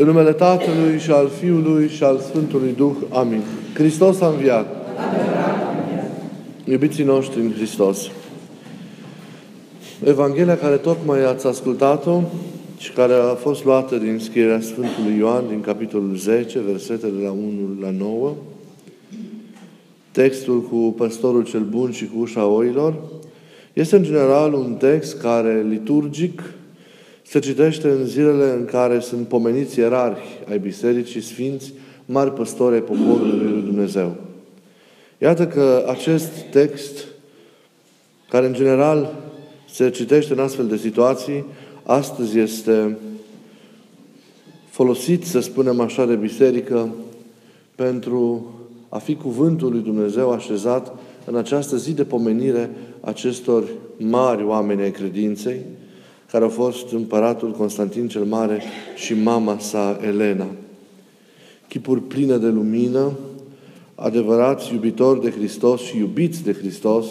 În numele Tatălui și al Fiului și al Sfântului Duh. Amin. Hristos a înviat. Iubiții noștri în Hristos. Evanghelia care tocmai ați ascultat-o și care a fost luată din scrierea Sfântului Ioan, din capitolul 10, versetele de la 1 la 9, textul cu păstorul cel bun și cu ușa oilor, este în general un text care liturgic se citește în zilele în care sunt pomeniți ierarhi ai bisericii sfinți, mari păstori ai poporului lui Dumnezeu. Iată că acest text, care în general se citește în astfel de situații, astăzi este folosit, să spunem așa, de biserică pentru a fi cuvântul lui Dumnezeu așezat în această zi de pomenire acestor mari oameni ai credinței, care au fost împăratul Constantin cel Mare și mama sa Elena. Chipuri pline de lumină, adevărați iubitori de Hristos și iubiți de Hristos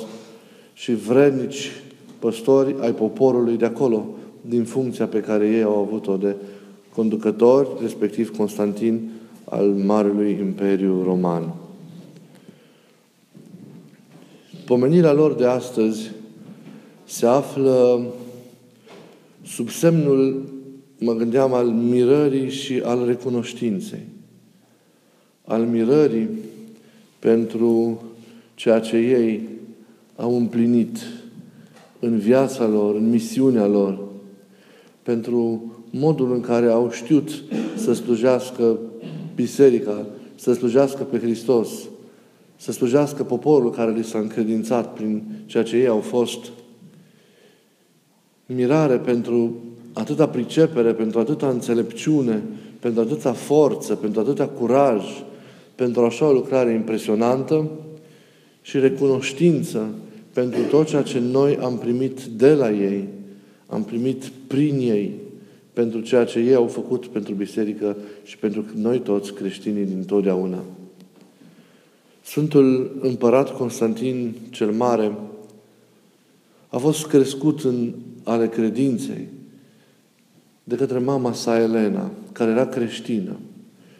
și vrednici păstori ai poporului de acolo, din funcția pe care ei au avut-o de conducători, respectiv Constantin al Marelui Imperiu Roman. Pomenirea lor de astăzi se află sub semnul, mă gândeam, al mirării și al recunoștinței. Al mirării pentru ceea ce ei au împlinit în viața lor, în misiunea lor, pentru modul în care au știut să slujească biserica, să slujească pe Hristos, să slujească poporul care li s-a încredințat prin ceea ce ei au fost mirare pentru atâta pricepere, pentru atâta înțelepciune, pentru atâta forță, pentru atâta curaj, pentru așa o lucrare impresionantă și recunoștință pentru tot ceea ce noi am primit de la ei, am primit prin ei, pentru ceea ce ei au făcut pentru biserică și pentru noi toți creștinii din totdeauna. Sfântul Împărat Constantin cel Mare a fost crescut în ale credinței de către mama sa Elena, care era creștină.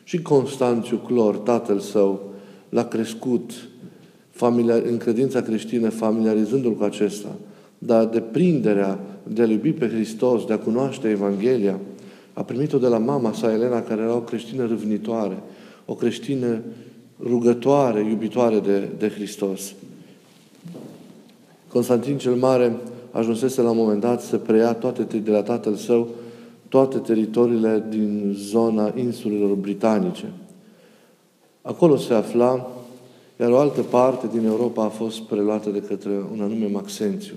Și Constanțiu Clor, tatăl său, l-a crescut familiar, în credința creștină, familiarizându-l cu acesta. Dar deprinderea de a iubi pe Hristos, de a cunoaște Evanghelia, a primit-o de la mama sa Elena, care era o creștină râvnitoare, o creștină rugătoare, iubitoare de, de Hristos. Constantin cel Mare ajunsese la un moment dat să preia toate de la tatăl său toate teritoriile din zona insulelor britanice. Acolo se afla, iar o altă parte din Europa a fost preluată de către un anume Maxențiu.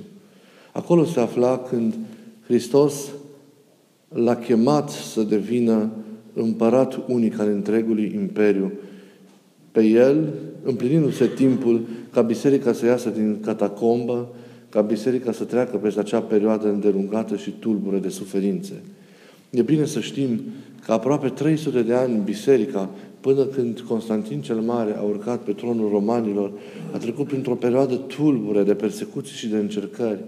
Acolo se afla când Hristos l-a chemat să devină împărat unic al întregului imperiu. Pe el, împlinindu-se timpul ca biserica să iasă din catacombă, ca biserica să treacă peste acea perioadă îndelungată și tulbură de suferințe. E bine să știm că aproape 300 de ani biserica, până când Constantin cel Mare a urcat pe tronul romanilor, a trecut printr-o perioadă tulbure de persecuții și de încercări.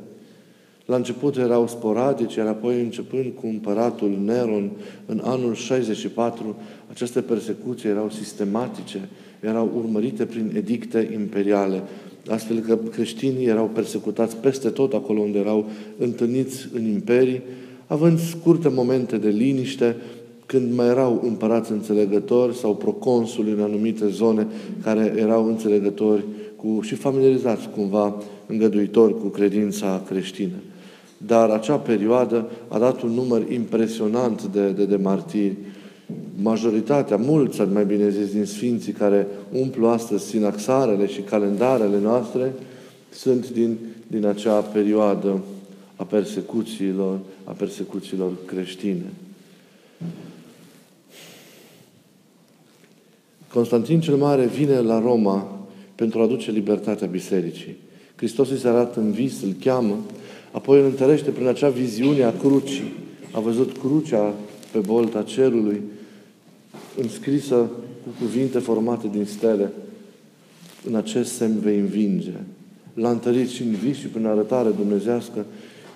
La început erau sporadice, iar apoi începând cu împăratul Neron în anul 64, aceste persecuții erau sistematice, erau urmărite prin edicte imperiale astfel că creștinii erau persecutați peste tot acolo unde erau întâlniți în imperii, având scurte momente de liniște, când mai erau împărați înțelegători sau proconsuli în anumite zone care erau înțelegători cu, și familiarizați cumva îngăduitori cu credința creștină. Dar acea perioadă a dat un număr impresionant de, de, de martiri majoritatea, mulți, mai bine zis, din Sfinții care umplu astăzi sinaxarele și calendarele noastre, sunt din, din acea perioadă a persecuțiilor, a persecuțiilor creștine. Constantin cel Mare vine la Roma pentru a aduce libertatea bisericii. Hristos îi se arată în vis, îl cheamă, apoi îl întărește prin acea viziune a crucii. A văzut crucea pe bolta cerului, înscrisă cu cuvinte formate din stele. În acest semn vei învinge. L-a întărit și în vis și prin arătare dumnezească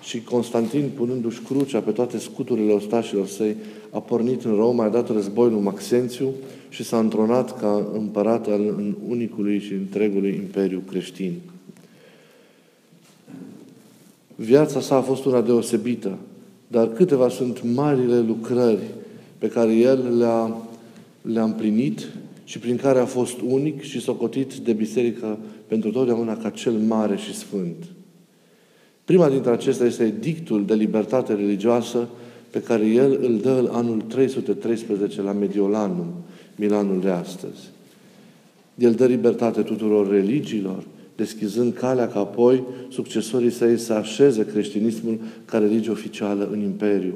și Constantin, punându-și crucea pe toate scuturile ostașilor săi, a pornit în Roma, a dat război lui Maxențiu și s-a întronat ca împărat al unicului și întregului imperiu creștin. Viața sa a fost una deosebită, dar câteva sunt marile lucrări pe care el le-a, le-a împlinit și prin care a fost unic și socotit de biserică pentru totdeauna ca cel mare și sfânt. Prima dintre acestea este edictul de libertate religioasă pe care el îl dă în anul 313 la Mediolanum, Milanul de astăzi. El dă libertate tuturor religiilor, deschizând calea ca apoi succesorii săi să așeze creștinismul ca religie oficială în Imperiu.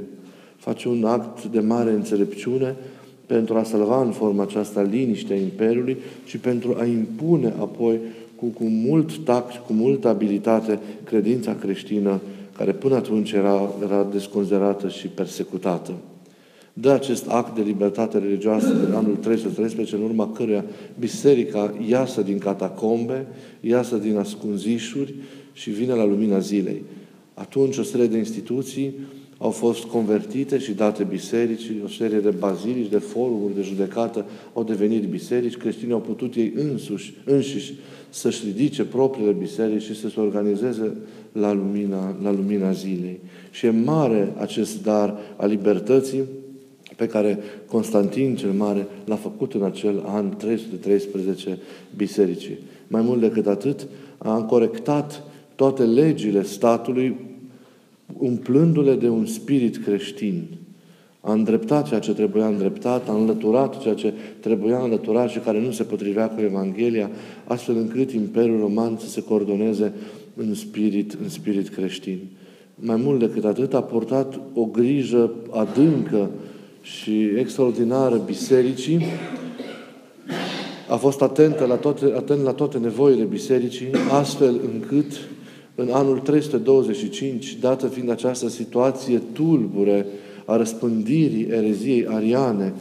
Face un act de mare înțelepciune pentru a salva în forma aceasta liniștea Imperiului și pentru a impune apoi cu, cu mult tact, cu multă abilitate, credința creștină, care până atunci era, era desconzerată și persecutată. Dă acest act de libertate religioasă din anul 313, în urma căruia biserica iasă din catacombe, iasă din ascunzișuri și vine la lumina zilei. Atunci o serie de instituții au fost convertite și date bisericii, o serie de bazilici, de forumuri de judecată au devenit biserici, creștinii au putut ei însuși, înșiși să-și ridice propriile biserici și să se organizeze la lumina, la lumina zilei. Și e mare acest dar a libertății pe care Constantin cel Mare l-a făcut în acel an 313 bisericii. Mai mult decât atât, a corectat toate legile statului umplându-le de un spirit creștin. A îndreptat ceea ce trebuia îndreptat, a înlăturat ceea ce trebuia înlăturat și care nu se potrivea cu Evanghelia, astfel încât Imperiul Roman să se coordoneze în spirit, în spirit creștin. Mai mult decât atât, a purtat o grijă adâncă și extraordinară bisericii, a fost atentă la toate, atent la toate nevoile bisericii, astfel încât în anul 325, dată fiind această situație tulbure a răspândirii ereziei ariane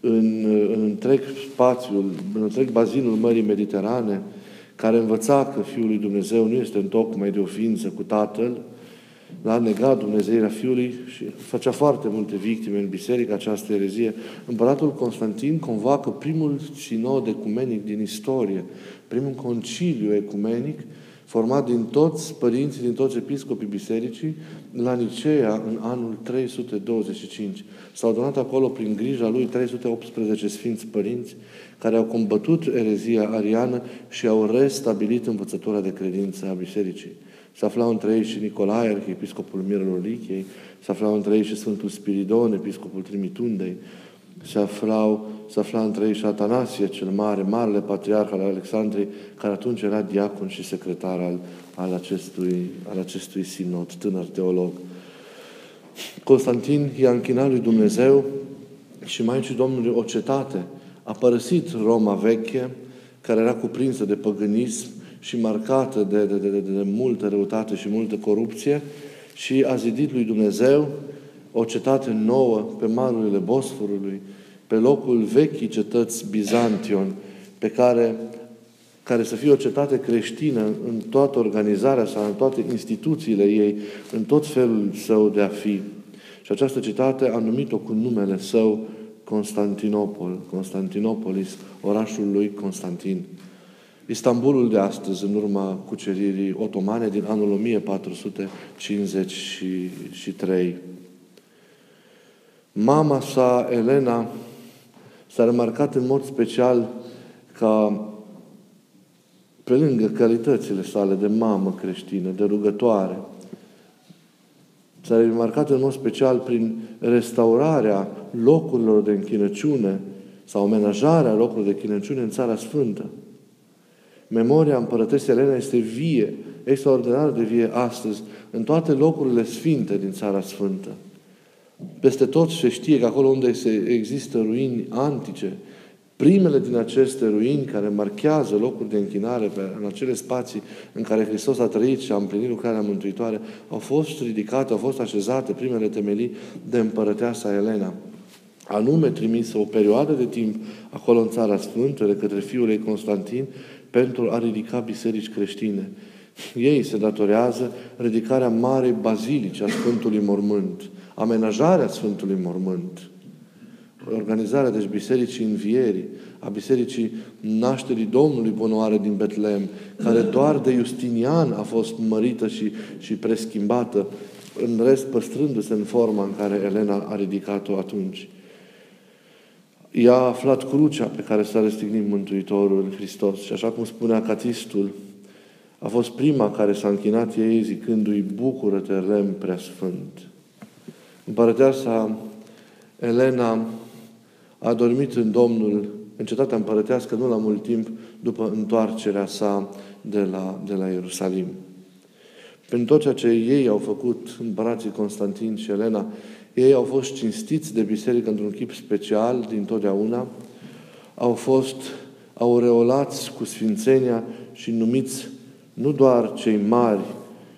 în, în întreg spațiul, în întreg bazinul Mării Mediterane, care învăța că Fiul lui Dumnezeu nu este întocmai de o ființă cu Tatăl, l-a negat Dumnezeirea Fiului și făcea foarte multe victime în biserică această erezie. Împăratul Constantin convoacă primul sinod ecumenic din istorie, primul conciliu ecumenic format din toți părinții, din toți episcopii bisericii, la Nicea în anul 325. S-au donat acolo, prin grija lui, 318 sfinți părinți care au combătut erezia ariană și au restabilit învățătura de credință a bisericii. Se aflau între ei și Nicolae, arhiepiscopul Mirelor Lichiei, se aflau între ei și Sfântul Spiridon, episcopul Trimitundei, se aflau, se afla între ei și Atanasie cel Mare, Marele Patriarh al Alexandrei, care atunci era diacon și secretar al, al, acestui, al acestui sinod, tânăr teolog. Constantin i-a închinat lui Dumnezeu și Maicii Domnului o cetate. A părăsit Roma veche, care era cuprinsă de păgânism și marcată de, de, de, de, de multă răutate și multă corupție și a zidit lui Dumnezeu o cetate nouă pe malurile Bosforului, pe locul vechii cetăți Bizantion, pe care, care să fie o cetate creștină în toată organizarea sa, în toate instituțiile ei, în tot felul său de a fi. Și această cetate a numit-o cu numele său Constantinopol, Constantinopolis, orașul lui Constantin. Istanbulul de astăzi, în urma cuceririi otomane din anul 1453. Mama sa, Elena, s-a remarcat în mod special ca, pe lângă calitățile sale de mamă creștină, de rugătoare, s-a remarcat în mod special prin restaurarea locurilor de închinăciune sau amenajarea locurilor de închinăciune în Țara Sfântă. Memoria împărătesei Elena este vie, extraordinar de vie astăzi, în toate locurile sfinte din Țara Sfântă. Peste tot se știe că acolo unde există ruini antice, primele din aceste ruini care marchează locuri de închinare pe, în acele spații în care Hristos a trăit și a împlinit lucrarea mântuitoare, au fost ridicate, au fost așezate primele temelii de împărăteasa Elena. Anume trimisă o perioadă de timp acolo în Țara Sfântă de către fiul ei Constantin pentru a ridica biserici creștine. Ei se datorează ridicarea Marei Bazilice a Sfântului Mormânt, amenajarea Sfântului Mormânt, organizarea, deci, Bisericii Învierii, a Bisericii Nașterii Domnului Bonoare din Betlehem, care doar de Justinian a fost mărită și, și preschimbată, în rest păstrându-se în forma în care Elena a ridicat-o atunci. Ea a aflat crucea pe care s-a răstignit Mântuitorul Hristos și așa cum spunea Catistul, a fost prima care s-a închinat ei zicându-i, bucură-te, lemn preasfânt. Împărăteasa Elena a dormit în Domnul, în cetatea împărătească, nu la mult timp după întoarcerea sa de la, de la Ierusalim. Prin tot ceea ce ei au făcut, împărații Constantin și Elena, ei au fost cinstiți de biserică într-un chip special din totdeauna, au fost aureolați cu sfințenia și numiți nu doar cei mari,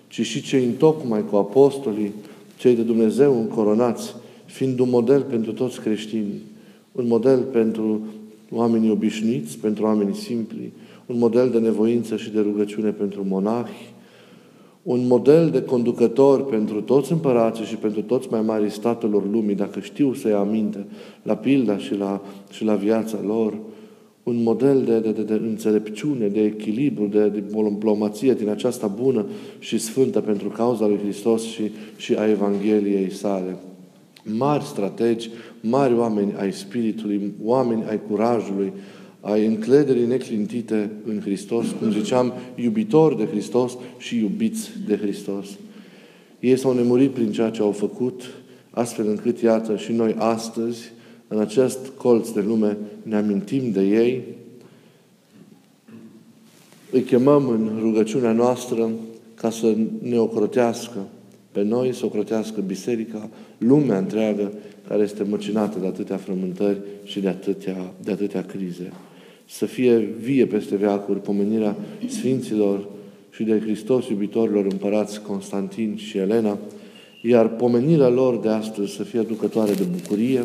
ci și cei întocmai cu apostolii, cei de Dumnezeu încoronați, fiind un model pentru toți creștinii, un model pentru oamenii obișnuiți, pentru oamenii simpli, un model de nevoință și de rugăciune pentru monahi, un model de conducător pentru toți împărații și pentru toți mai mari statelor lumii, dacă știu să ia aminte la pilda și la, și la viața lor, un model de, de, de, de înțelepciune, de echilibru, de, de diplomație din aceasta bună și sfântă pentru cauza lui Hristos și, și a Evangheliei sale. Mari strategi, mari oameni ai Spiritului, oameni ai curajului, ai încrederii neclintite în Hristos, cum ziceam, iubitori de Hristos și iubiți de Hristos. Ei s-au nemurit prin ceea ce au făcut, astfel încât, iată, și noi astăzi, în acest colț de lume, ne amintim de ei, îi chemăm în rugăciunea noastră ca să ne ocrotească pe noi, să ocrotească biserica, lumea întreagă care este măcinată de atâtea frământări și de atâtea, de atâtea crize. Să fie vie peste veacuri pomenirea Sfinților și de Hristos iubitorilor împărați Constantin și Elena, iar pomenirea lor de astăzi să fie aducătoare de bucurie,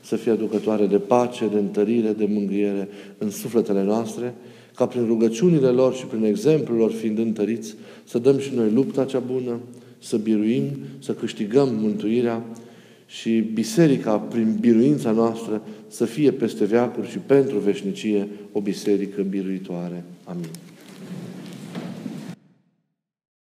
să fie aducătoare de pace, de întărire, de mângâiere în sufletele noastre, ca prin rugăciunile lor și prin exemplul lor fiind întăriți, să dăm și noi lupta cea bună, să biruim, să câștigăm mântuirea și biserica, prin biruința noastră, să fie peste veacuri și pentru veșnicie o biserică biruitoare. Amin.